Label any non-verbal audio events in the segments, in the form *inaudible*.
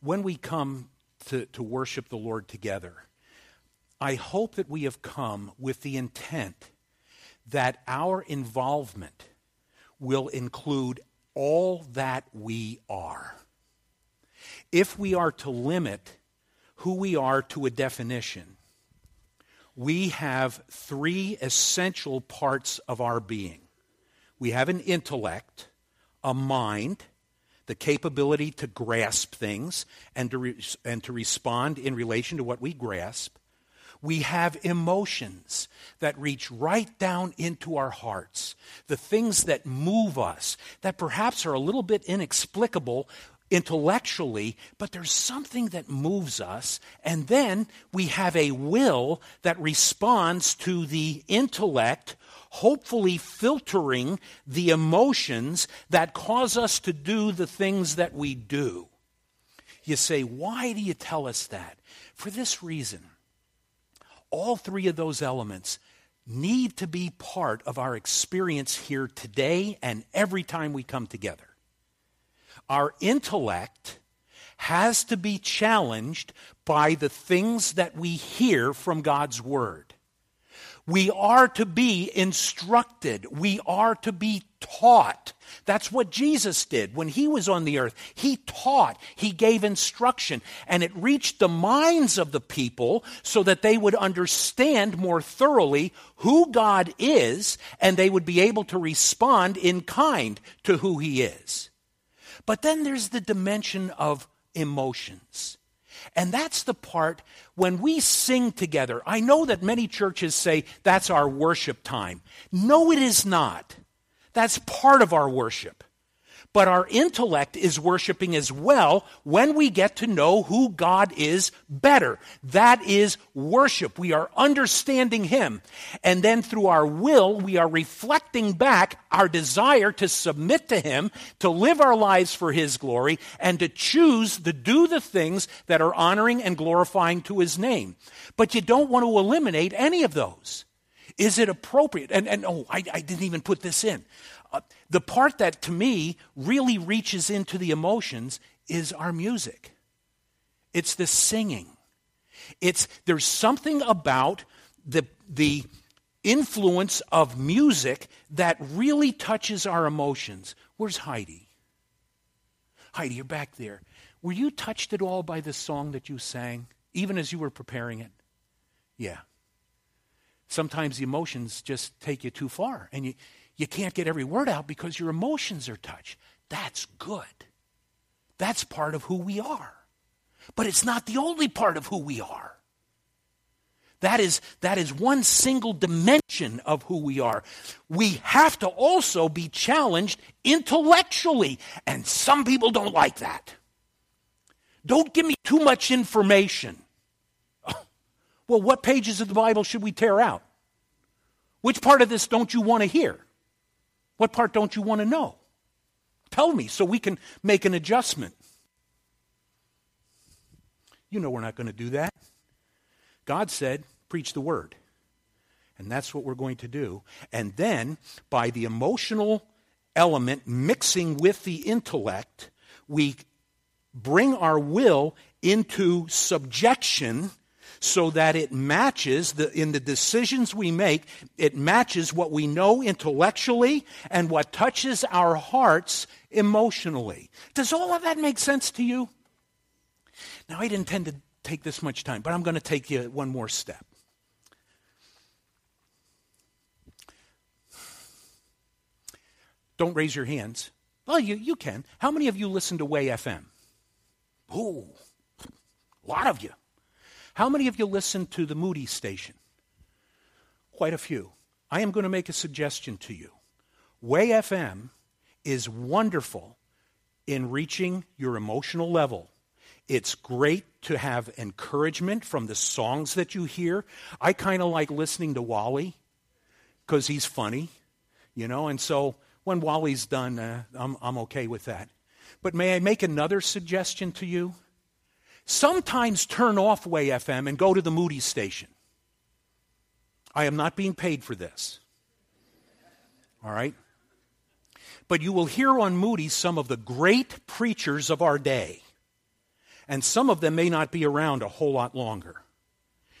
when we come to, to worship the Lord together, I hope that we have come with the intent that our involvement will include all that we are. If we are to limit who we are to a definition, we have three essential parts of our being we have an intellect, a mind, the capability to grasp things and to, re- and to respond in relation to what we grasp. We have emotions that reach right down into our hearts, the things that move us, that perhaps are a little bit inexplicable intellectually, but there's something that moves us. And then we have a will that responds to the intellect, hopefully filtering the emotions that cause us to do the things that we do. You say, why do you tell us that? For this reason all three of those elements need to be part of our experience here today and every time we come together. Our intellect has to be challenged by the things that we hear from God's Word. We are to be instructed. We are to be taught. That's what Jesus did when he was on the earth. He taught, he gave instruction, and it reached the minds of the people so that they would understand more thoroughly who God is and they would be able to respond in kind to who he is. But then there's the dimension of emotions. And that's the part when we sing together. I know that many churches say that's our worship time. No, it is not. That's part of our worship. But our intellect is worshiping as well when we get to know who God is better. That is worship. We are understanding Him. And then through our will, we are reflecting back our desire to submit to Him, to live our lives for His glory, and to choose to do the things that are honoring and glorifying to His name. But you don't want to eliminate any of those. Is it appropriate? And, and oh, I, I didn't even put this in. Uh, the part that to me really reaches into the emotions is our music. It's the singing. It's there's something about the the influence of music that really touches our emotions. Where's Heidi? Heidi, you're back there. Were you touched at all by the song that you sang, even as you were preparing it? Yeah. Sometimes the emotions just take you too far, and you, you can't get every word out because your emotions are touched. That's good. That's part of who we are. But it's not the only part of who we are. That is, that is one single dimension of who we are. We have to also be challenged intellectually, and some people don't like that. Don't give me too much information. *laughs* Well, what pages of the Bible should we tear out? Which part of this don't you want to hear? What part don't you want to know? Tell me so we can make an adjustment. You know we're not going to do that. God said, preach the word. And that's what we're going to do. And then, by the emotional element mixing with the intellect, we bring our will into subjection so that it matches the, in the decisions we make, it matches what we know intellectually and what touches our hearts emotionally. Does all of that make sense to you? Now, I didn't intend to take this much time, but I'm going to take you one more step. Don't raise your hands. Well, you, you can. How many of you listen to Way FM? Oh, a lot of you. How many of you listen to the Moody station? Quite a few. I am going to make a suggestion to you. Way FM is wonderful in reaching your emotional level. It's great to have encouragement from the songs that you hear. I kind of like listening to Wally because he's funny, you know, and so when Wally's done, uh, I'm, I'm okay with that. But may I make another suggestion to you? Sometimes turn off Way FM and go to the Moody station. I am not being paid for this. All right? But you will hear on Moody some of the great preachers of our day. and some of them may not be around a whole lot longer.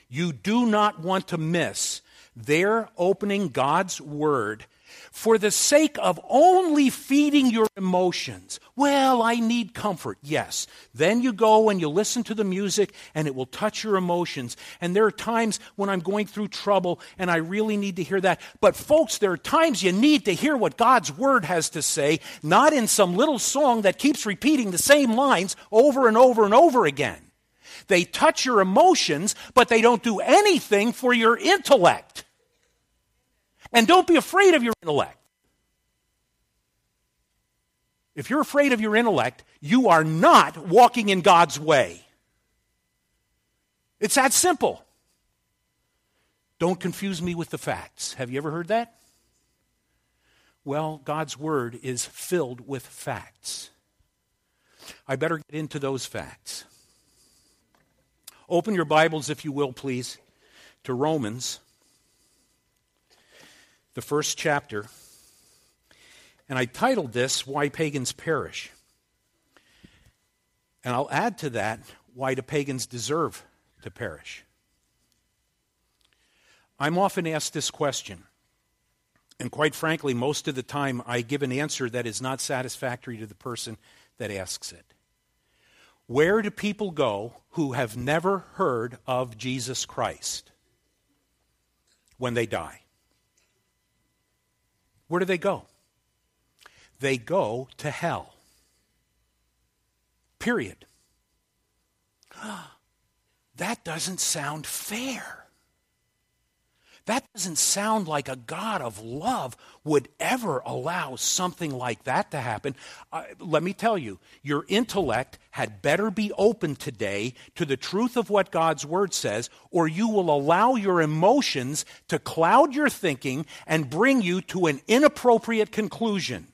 You do not want to miss their opening God's Word for the sake of only feeding your emotions. Well, I need comfort. Yes. Then you go and you listen to the music and it will touch your emotions. And there are times when I'm going through trouble and I really need to hear that. But folks, there are times you need to hear what God's word has to say, not in some little song that keeps repeating the same lines over and over and over again. They touch your emotions, but they don't do anything for your intellect. And don't be afraid of your intellect. If you're afraid of your intellect, you are not walking in God's way. It's that simple. Don't confuse me with the facts. Have you ever heard that? Well, God's Word is filled with facts. I better get into those facts. Open your Bibles, if you will, please, to Romans the first chapter. And I titled this, Why Pagans Perish. And I'll add to that, Why Do Pagans Deserve to Perish? I'm often asked this question. And quite frankly, most of the time I give an answer that is not satisfactory to the person that asks it. Where do people go who have never heard of Jesus Christ when they die? Where do they go? They go to hell. Period. *gasps* That doesn't sound fair. That doesn't sound like a God of love would ever allow something like that to happen. Uh, let me tell you, your intellect had better be open today to the truth of what God's Word says, or you will allow your emotions to cloud your thinking and bring you to an inappropriate conclusion.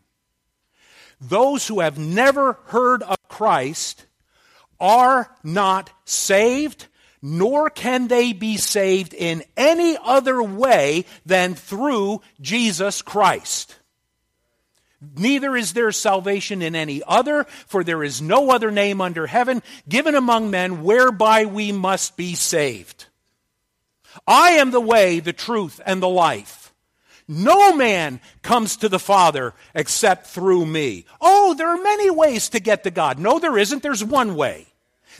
Those who have never heard of Christ are not saved nor can they be saved in any other way than through Jesus Christ. Neither is there salvation in any other, for there is no other name under heaven given among men whereby we must be saved. I am the way, the truth, and the life. No man comes to the Father except through me. Oh, there are many ways to get to God. No, there isn't. There's one way.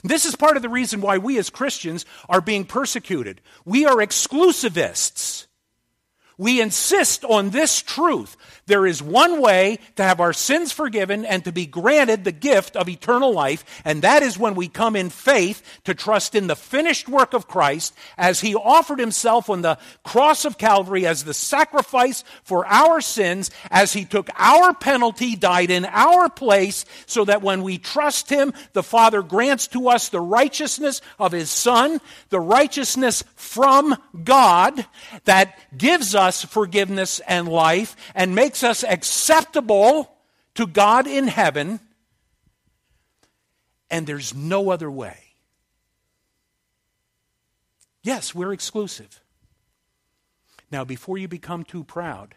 This is part of the reason why we as Christians are being persecuted. We are exclusivists. We insist on this truth. There is one way to have our sins forgiven and to be granted the gift of eternal life, and that is when we come in faith to trust in the finished work of Christ as he offered himself on the cross of Calvary as the sacrifice for our sins, as he took our penalty, died in our place, so that when we trust him, the Father grants to us the righteousness of his Son, the righteousness from God that gives us forgiveness and life and makes us acceptable to God in heaven. And there's no other way. Yes, we're exclusive. Now, before you become too proud,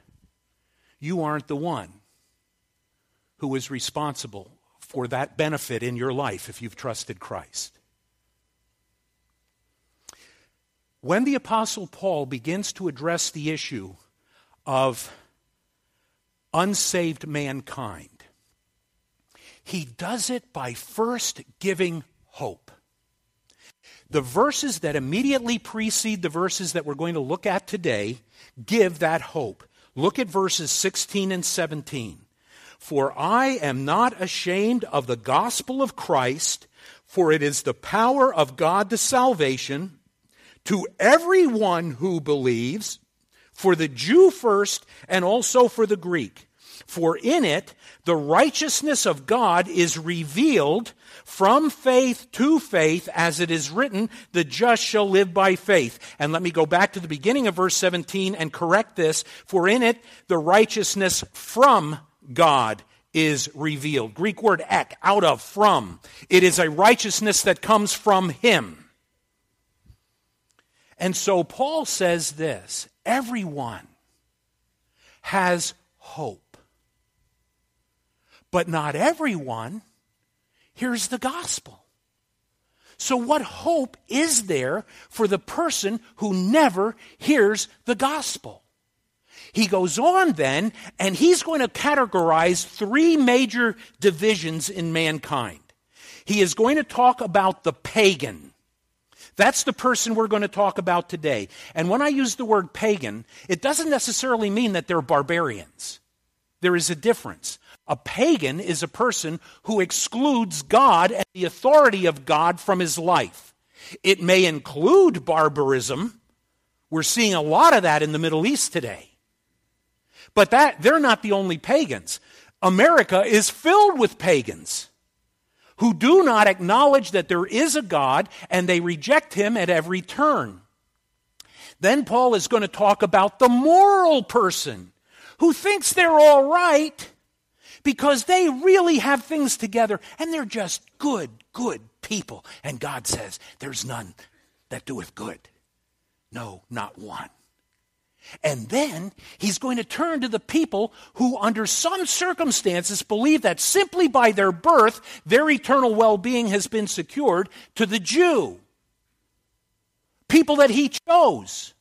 you aren't the one who is responsible for that benefit in your life if you've trusted Christ. When the Apostle Paul begins to address the issue of unsaved mankind, he does it by first giving hope. The verses that immediately precede the verses that we're going to look at today give that hope. Look at verses 16 and 17. For I am not ashamed of the gospel of Christ, for it is the power of God to salvation to everyone who believes, for the Jew first and also for the Greek. For in it the righteousness of God is revealed from faith to faith, as it is written, the just shall live by faith. And let me go back to the beginning of verse 17 and correct this. For in it the righteousness from God is revealed. Greek word ek, out of, from. It is a righteousness that comes from Him. And so Paul says this everyone has hope. But not everyone hears the gospel. So, what hope is there for the person who never hears the gospel? He goes on then, and he's going to categorize three major divisions in mankind. He is going to talk about the pagan. That's the person we're going to talk about today. And when I use the word pagan, it doesn't necessarily mean that they're barbarians. There is a difference. A pagan is a person who excludes God and the authority of God from his life. It may include barbarism. We're seeing a lot of that in the Middle East today. But that they're not the only pagans. America is filled with pagans who do not acknowledge that there is a God and they reject him at every turn. Then Paul is going to talk about the moral person who thinks they're all right because they really have things together and they're just good, good people. And God says, There's none that doeth good. No, not one. And then he's going to turn to the people who, under some circumstances, believe that simply by their birth, their eternal well being has been secured to the Jew. People that he chose.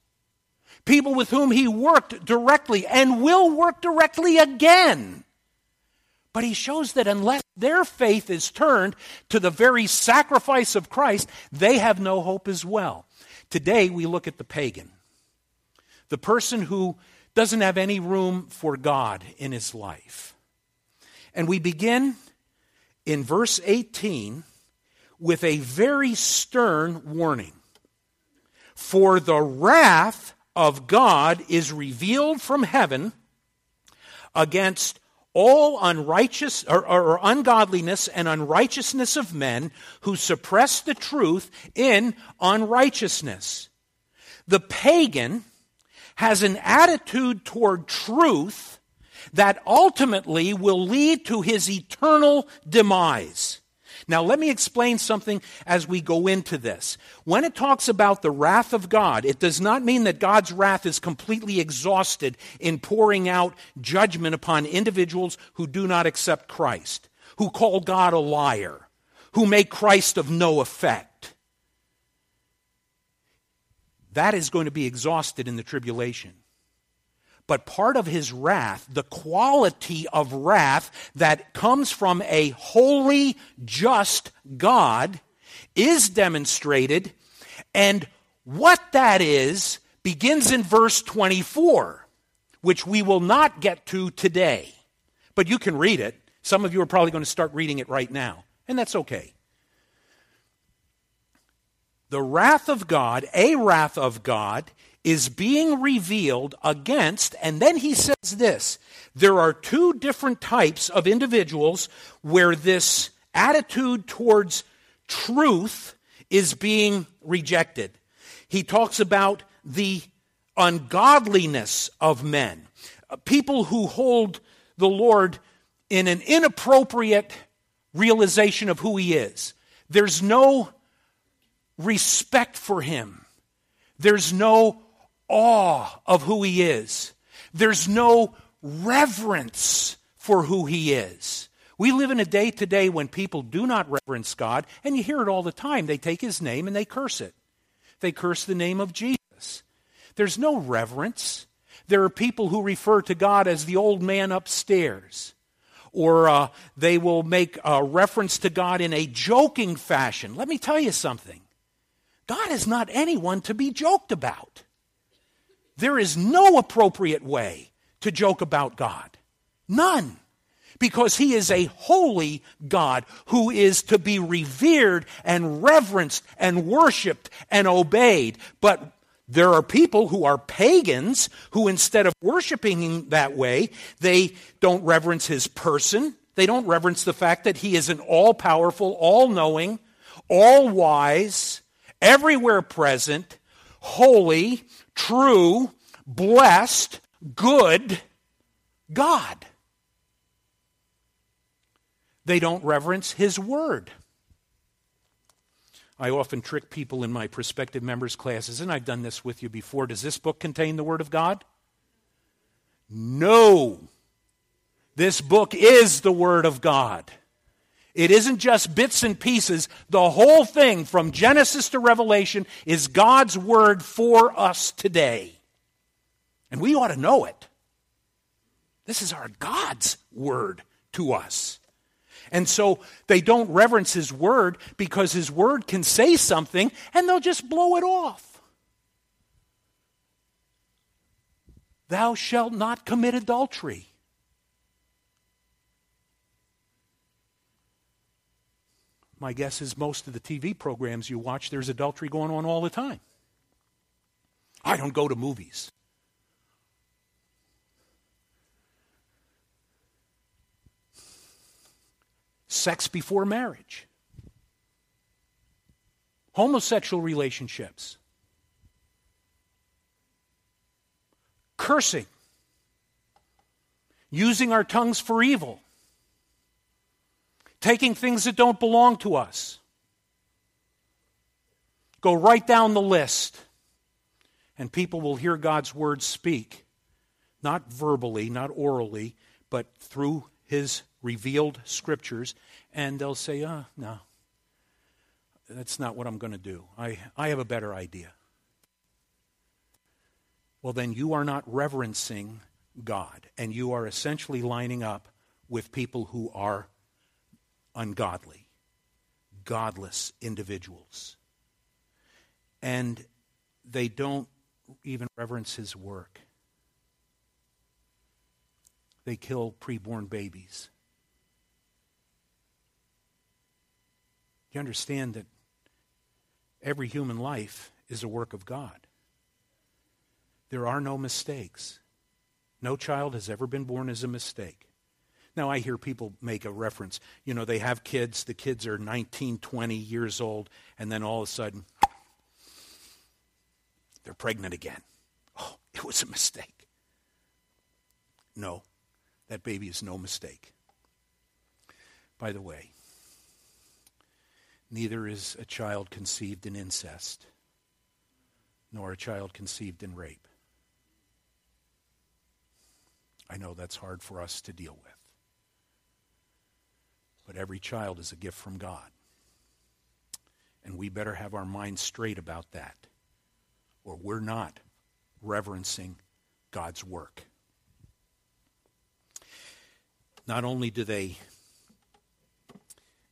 People with whom he worked directly and will work directly again. But he shows that unless their faith is turned to the very sacrifice of Christ, they have no hope as well. Today we look at the pagan the person who doesn't have any room for God in his life. And we begin in verse 18 with a very stern warning. For the wrath of God is revealed from heaven against all unrighteous or, or, ungodliness and unrighteousness of men who suppress the truth in unrighteousness. The pagan has an attitude toward truth that ultimately will lead to his eternal demise. Now, let me explain something as we go into this. When it talks about the wrath of God, it does not mean that God's wrath is completely exhausted in pouring out judgment upon individuals who do not accept Christ, who call God a liar, who make Christ of no effect. That is going to be exhausted in the tribulation. But part of his wrath, the quality of wrath that comes from a holy, just God, is demonstrated. And what that is begins in verse 24, which we will not get to today. But you can read it. Some of you are probably going to start reading it right now, and that's okay the wrath of God, a wrath of God, is being revealed against, and then he says this there are two different types of individuals where this attitude towards truth is being rejected. He talks about the ungodliness of men, uh, people who hold the Lord in an inappropriate realization of who he is. There's no respect for him. There's no awe of who he is. There's no reverence for who he is. We live in a day today when people do not reverence God, and you hear it all the time. They take his name and they curse it. They curse the name of Jesus. There's no reverence. There are people who refer to God as the old man upstairs. Or uh, they will make a reference to God in a joking fashion. Let me tell you something. God is not anyone to be joked about. There is no appropriate way to joke about God. None. Because he is a holy God who is to be revered and reverenced and worshiped and obeyed. But there are people who are pagans who, instead of worshiping him that way, they don't reverence his person. They don't reverence the fact that he is an all powerful, all knowing, all wise, everywhere present, holy, true, blessed, good God. They don't reverence His Word. I often trick people in my prospective members' classes, and I've done this with you before. Does this book contain the Word of God? No. This book is the Word of God. It isn't just bits and pieces. The whole thing, from Genesis to Revelation, is God's word for us today. And we ought to know it. This is our God's word to us. And so they don't reverence his word because his word can say something and they'll just blow it off. Thou shalt not commit adultery. My guess is most of the TV programs you watch, there's adultery going on all the time. I don't go to movies. Sex before marriage, homosexual relationships, cursing, using our tongues for evil taking things that don't belong to us. Go right down the list, and people will hear God's word speak, not verbally, not orally, but through his revealed scriptures, and they'll say, oh, no, that's not what I'm going to do. I, I have a better idea. Well, then you are not reverencing God, and you are essentially lining up with people who are ungodly, godless individuals. And they don't even reverence his work. They kill preborn babies. You understand that every human life is a work of God. There are no mistakes. No child has ever been born as a mistake. Now, I hear people make a reference. You know, they have kids, the kids are 19, 20 years old, and then all of a sudden, they're pregnant again. Oh, it was a mistake. No, that baby is no mistake. By the way, neither is a child conceived in incest, nor a child conceived in rape. I know that's hard for us to deal with. But every child is a gift from God. And we better have our minds straight about that, or we're not reverencing God's work. Not only do they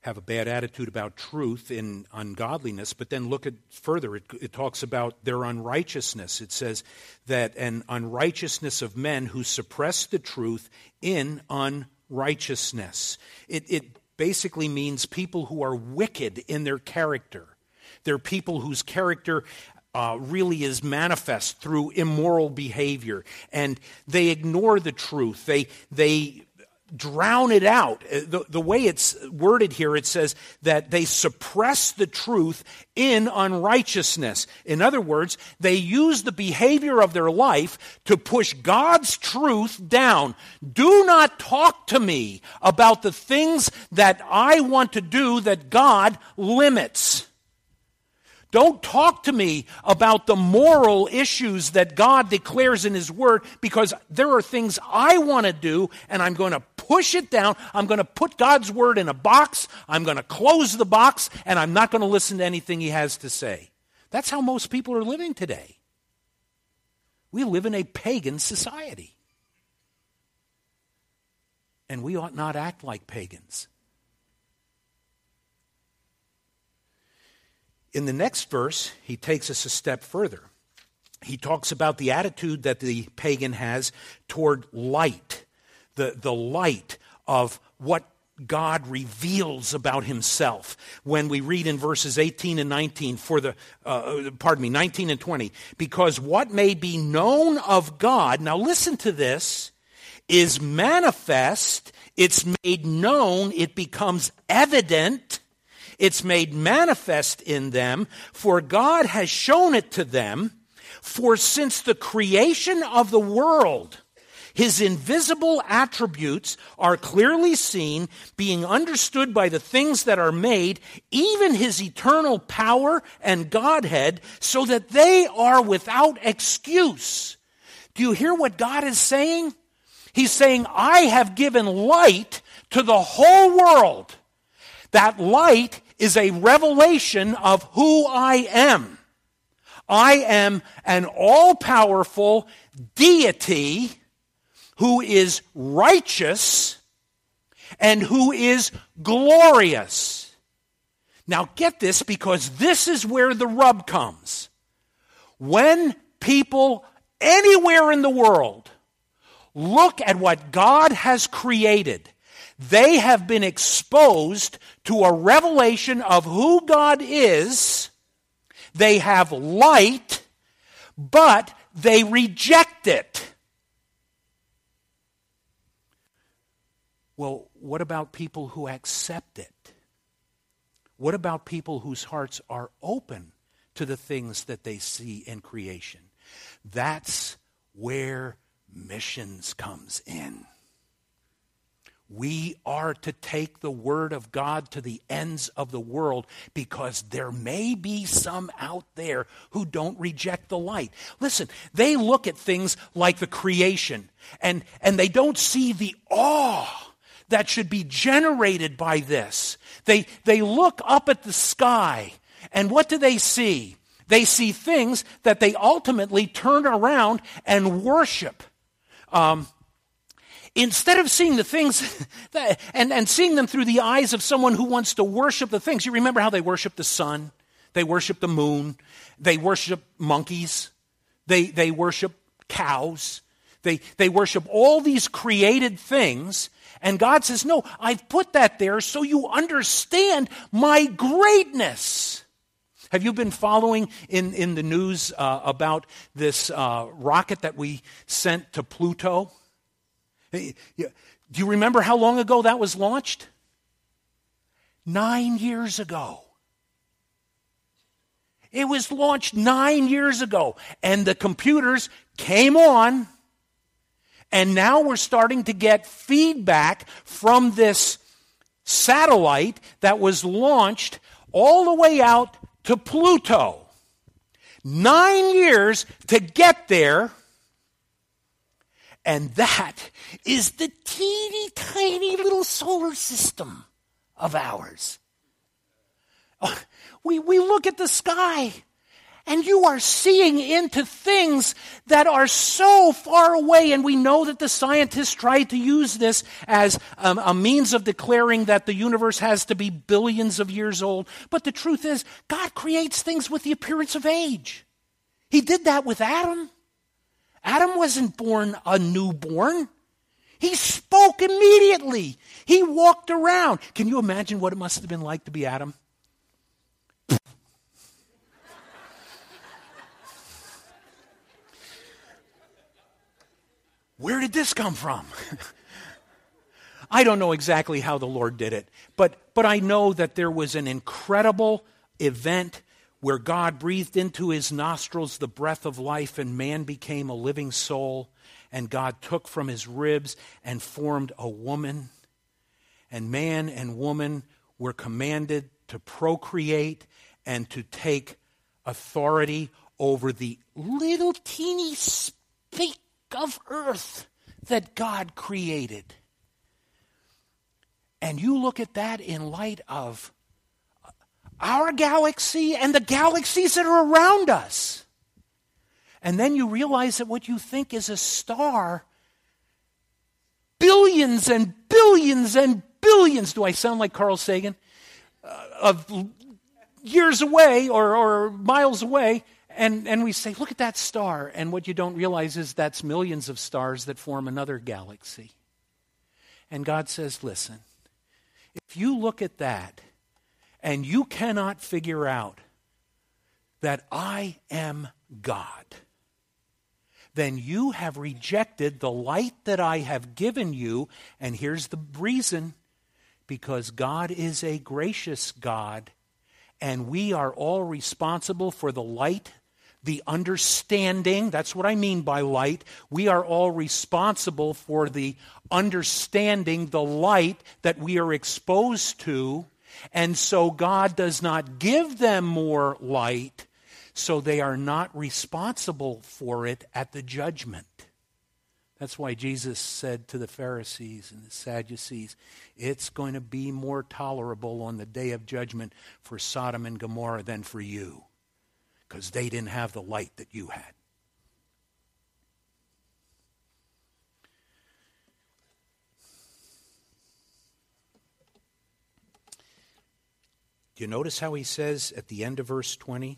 have a bad attitude about truth in ungodliness, but then look at further. It, it, talks about their unrighteousness. It says that an unrighteousness of men who suppress the truth in unrighteousness. It, it basically means people who are wicked in their character. They're people whose character uh, really is manifest through immoral behavior, and they ignore the truth. They they drown it out. Uh, the, the way it's worded here, it says that they suppress the truth in unrighteousness. In other words, they use the behavior of their life to push God's truth down. Do not talk to me about the things that I want to do that God limits. Don't talk to me about the moral issues that God declares in His Word because there are things I want to do and I'm going to push it down. I'm going to put God's Word in a box. I'm going to close the box and I'm not going to listen to anything He has to say. That's how most people are living today. We live in a pagan society. And we ought not act like pagans. In the next verse, he takes us a step further. He talks about the attitude that the pagan has toward light, the, the light of what God reveals about himself when we read in verses 18 and 19 for the, uh, pardon me, 19 and 20. Because what may be known of God, now listen to this, is manifest, it's made known, it becomes evident it's made manifest in them, for God has shown it to them. For since the creation of the world, his invisible attributes are clearly seen, being understood by the things that are made, even his eternal power and Godhead, so that they are without excuse. Do you hear what God is saying? He's saying, I have given light to the whole world. That light is a revelation of who I am. I am an all powerful deity who is righteous and who is glorious. Now, get this because this is where the rub comes. When people anywhere in the world look at what God has created, they have been exposed to a revelation of who God is. They have light, but they reject it. Well, what about people who accept it? What about people whose hearts are open to the things that they see in creation? That's where missions comes in. We are to take the Word of God to the ends of the world because there may be some out there who don't reject the light. Listen, they look at things like the creation and, and they don't see the awe that should be generated by this. They, they look up at the sky and what do they see? They see things that they ultimately turn around and worship. Um, instead of seeing the things *laughs* that, and, and seeing them through the eyes of someone who wants to worship the things, you remember how they worship the sun, they worship the moon, they worship monkeys, they, they worship cows, they, they worship all these created things. And God says, No, I've put that there so you understand my greatness. Have you been following in, in the news uh, about this uh, rocket that we sent to Pluto? Do you remember how long ago that was launched? Nine years ago. It was launched nine years ago, and the computers came on, and now we're starting to get feedback from this satellite that was launched all the way out to Pluto. Nine years to get there and that is the teeny tiny little solar system of ours. Oh, we, we look at the sky and you are seeing into things that are so far away. And we know that the scientists tried to use this as um, a means of declaring that the universe has to be billions of years old. But the truth is, God creates things with the appearance of age. He did that with Adam. Adam wasn't born a newborn. He spoke immediately. He walked around. Can you imagine what it must have been like to be Adam? Where did this come from? *laughs* I don't know exactly how the Lord did it, but, but I know that there was an incredible event where God breathed into his nostrils the breath of life, and man became a living soul, and God took from his ribs and formed a woman. And man and woman were commanded to procreate and to take authority over the little teeny speck of earth that God created. And you look at that in light of our galaxy and the galaxies that are around us. And then you realize that what you think is a star, billions and billions and billions, do I sound like Carl Sagan? Uh, of years away or, or miles away, and, and we say, look at that star. And what you don't realize is that's millions of stars that form another galaxy. And God says, listen, if you look at that and you cannot figure out that I am God, then you have rejected the light that I have given you. And here's the reason because God is a gracious God, and we are all responsible for the light, the understanding. That's what I mean by light. We are all responsible for the understanding, the light that we are exposed to and so God does not give them more light, so they are not responsible for it at the judgment. That's why Jesus said to the Pharisees and the Sadducees, It's going to be more tolerable on the day of judgment for Sodom and Gomorrah than for you, because they didn't have the light that you had. Do you notice how he says at the end of verse 20?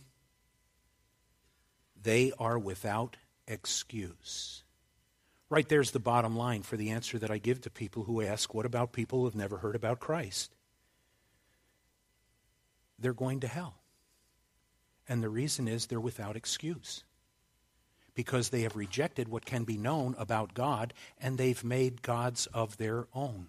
They are without excuse. Right there's the bottom line for the answer that I give to people who ask, What about people who have never heard about Christ? They're going to hell. And the reason is they're without excuse. Because they have rejected what can be known about God and they've made gods of their own.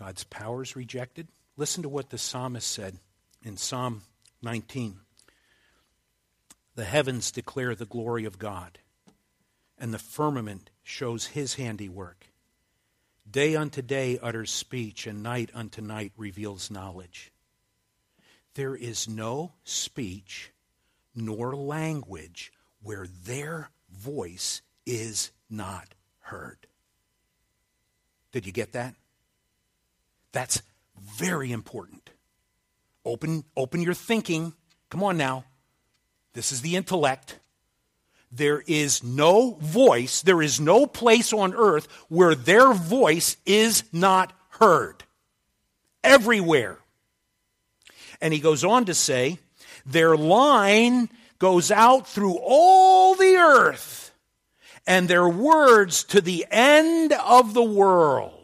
God's power is rejected. Listen to what the psalmist said in Psalm 19. The heavens declare the glory of God, and the firmament shows his handiwork. Day unto day utters speech, and night unto night reveals knowledge. There is no speech nor language where their voice is not heard. Did you get that? That's very important. Open, open your thinking. Come on now. This is the intellect. There is no voice, there is no place on earth where their voice is not heard. Everywhere. And he goes on to say, their line goes out through all the earth, and their words to the end of the world.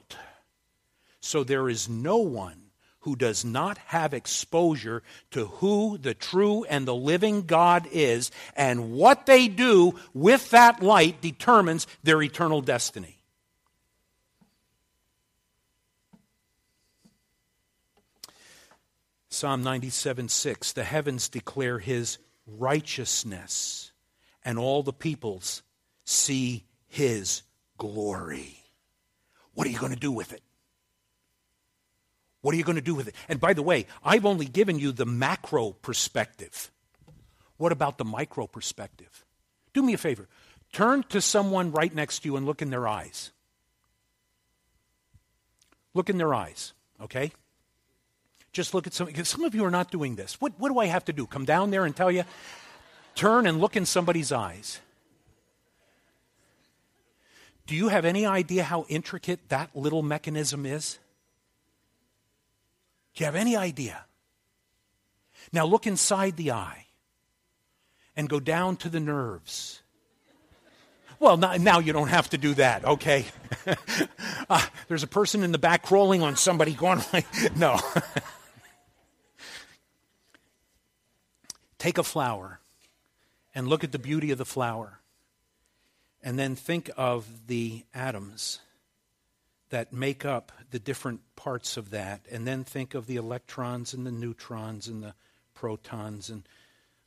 So there is no one who does not have exposure to who the true and the living God is, and what they do with that light determines their eternal destiny. Psalm 97 6 The heavens declare his righteousness, and all the peoples see his glory. What are you going to do with it? What are you going to do with it? And by the way, I've only given you the macro perspective. What about the micro perspective? Do me a favor. Turn to someone right next to you and look in their eyes. Look in their eyes, okay? Just look at some. Some of you are not doing this. What, what do I have to do? Come down there and tell you? Turn and look in somebody's eyes. Do you have any idea how intricate that little mechanism is? Do you have any idea? Now look inside the eye and go down to the nerves. Well, now you don't have to do that, okay? *laughs* uh, there's a person in the back crawling on somebody going *laughs* like, no. *laughs* Take a flower and look at the beauty of the flower. And then think of the atoms that make up the different parts of that, and then think of the electrons and the neutrons and the protons and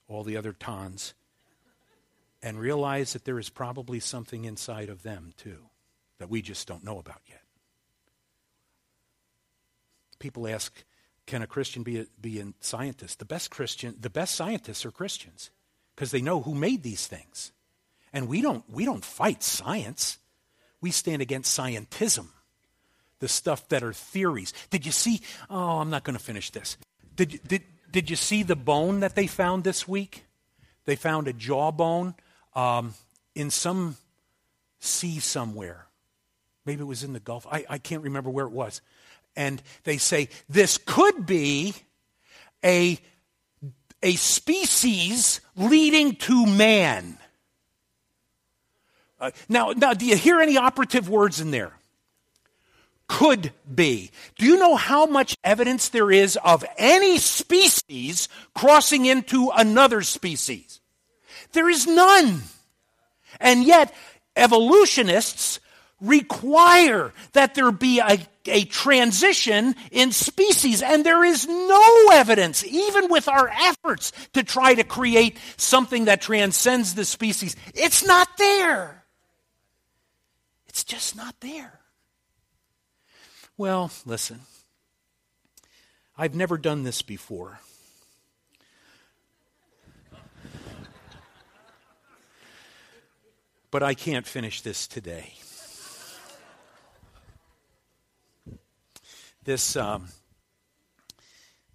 all the other tons, and realize that there is probably something inside of them too that we just don't know about yet. People ask, can a Christian be a, be a scientist? The best Christian, the best scientists are Christians because they know who made these things. And we don't, we don't fight science. We stand against scientism the stuff that are theories. Did you see? Oh, I'm not going to finish this. Did, did, did you see the bone that they found this week? They found a jawbone um, in some sea somewhere. Maybe it was in the Gulf. I, I can't remember where it was. And they say this could be a, a species leading to man. Uh, now, now, do you hear any operative words in there? Could be. Do you know how much evidence there is of any species crossing into another species? There is none. And yet, evolutionists require that there be a, a transition in species, and there is no evidence, even with our efforts to try to create something that transcends the species. It's not there. It's just not there. Well, listen, I've never done this before. but I can't finish this today. This, um,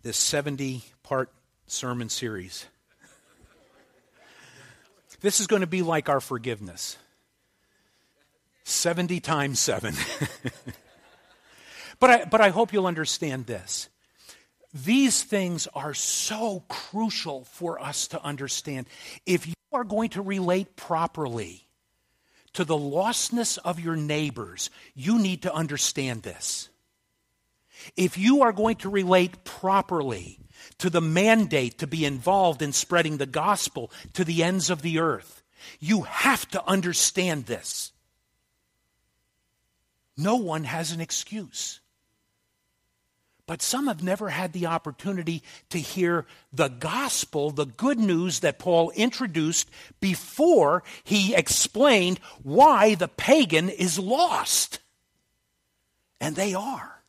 this 70 part sermon series. This is going to be like our forgiveness 70 times 7. *laughs* but, I, but I hope you'll understand this. These things are so crucial for us to understand. If you are going to relate properly to the lostness of your neighbors, you need to understand this. If you are going to relate properly to the mandate to be involved in spreading the gospel to the ends of the earth, you have to understand this. No one has an excuse. But some have never had the opportunity to hear the gospel, the good news that Paul introduced before he explained why the pagan is lost. And they are.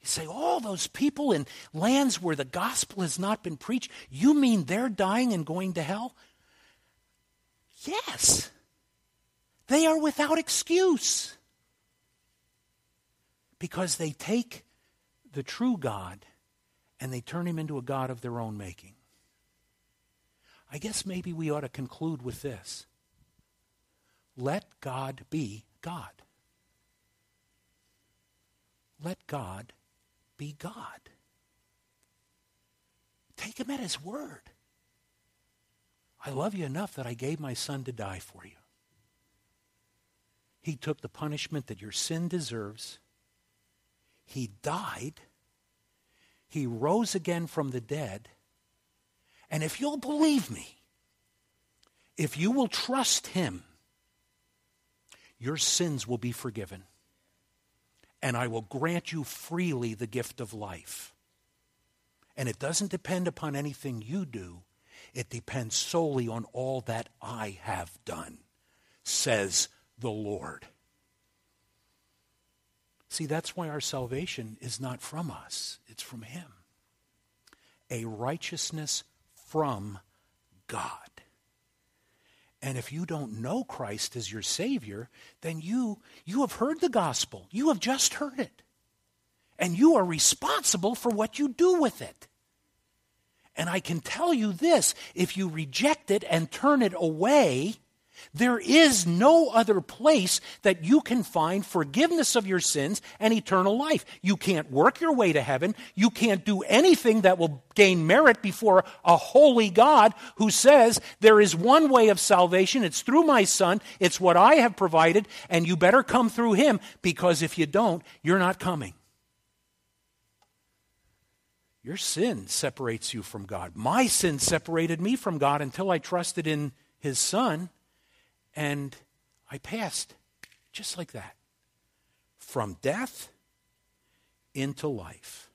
You say, all those people in lands where the gospel has not been preached, you mean they're dying and going to hell? Yes. They are without excuse because they take the true God and they turn him into a God of their own making. I guess maybe we ought to conclude with this let God be God. Let God be God. Take him at his word. I love you enough that I gave my son to die for you. He took the punishment that your sin deserves he died. He rose again from the dead. And if you'll believe me, if you will trust him, your sins will be forgiven. And I will grant you freely the gift of life. And it doesn't depend upon anything you do, it depends solely on all that I have done, says the Lord. See, that's why our salvation is not from us, it's from Him. A righteousness from God. And if you don't know Christ as your Savior, then you, you have heard the gospel. You have just heard it. And you are responsible for what you do with it. And I can tell you this if you reject it and turn it away, there is no other place that you can find forgiveness of your sins and eternal life. You can't work your way to heaven. You can't do anything that will gain merit before a holy God who says there is one way of salvation. It's through my Son. It's what I have provided, and you better come through Him because if you don't, you're not coming. Your sin separates you from God. My sin separated me from God until I trusted in His Son. And I passed just like that from death into life.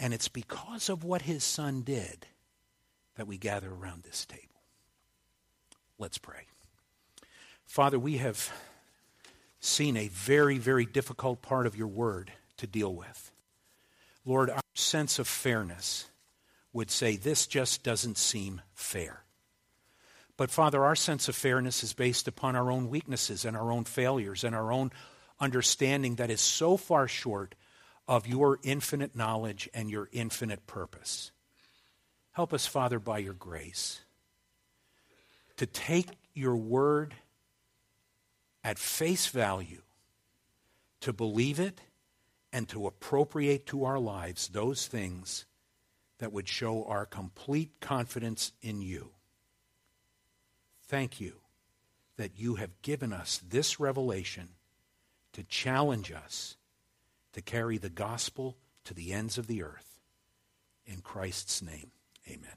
And it's because of what his son did that we gather around this table. Let's pray. Father, we have seen a very, very difficult part of your word to deal with. Lord, our sense of fairness would say this just doesn't seem fair. But Father, our sense of fairness is based upon our own weaknesses and our own failures and our own understanding that is so far short of your infinite knowledge and your infinite purpose. Help us, Father, by your grace, to take your word at face value, to believe it, and to appropriate to our lives those things that would show our complete confidence in you. Thank you that you have given us this revelation to challenge us to carry the gospel to the ends of the earth. In Christ's name, amen.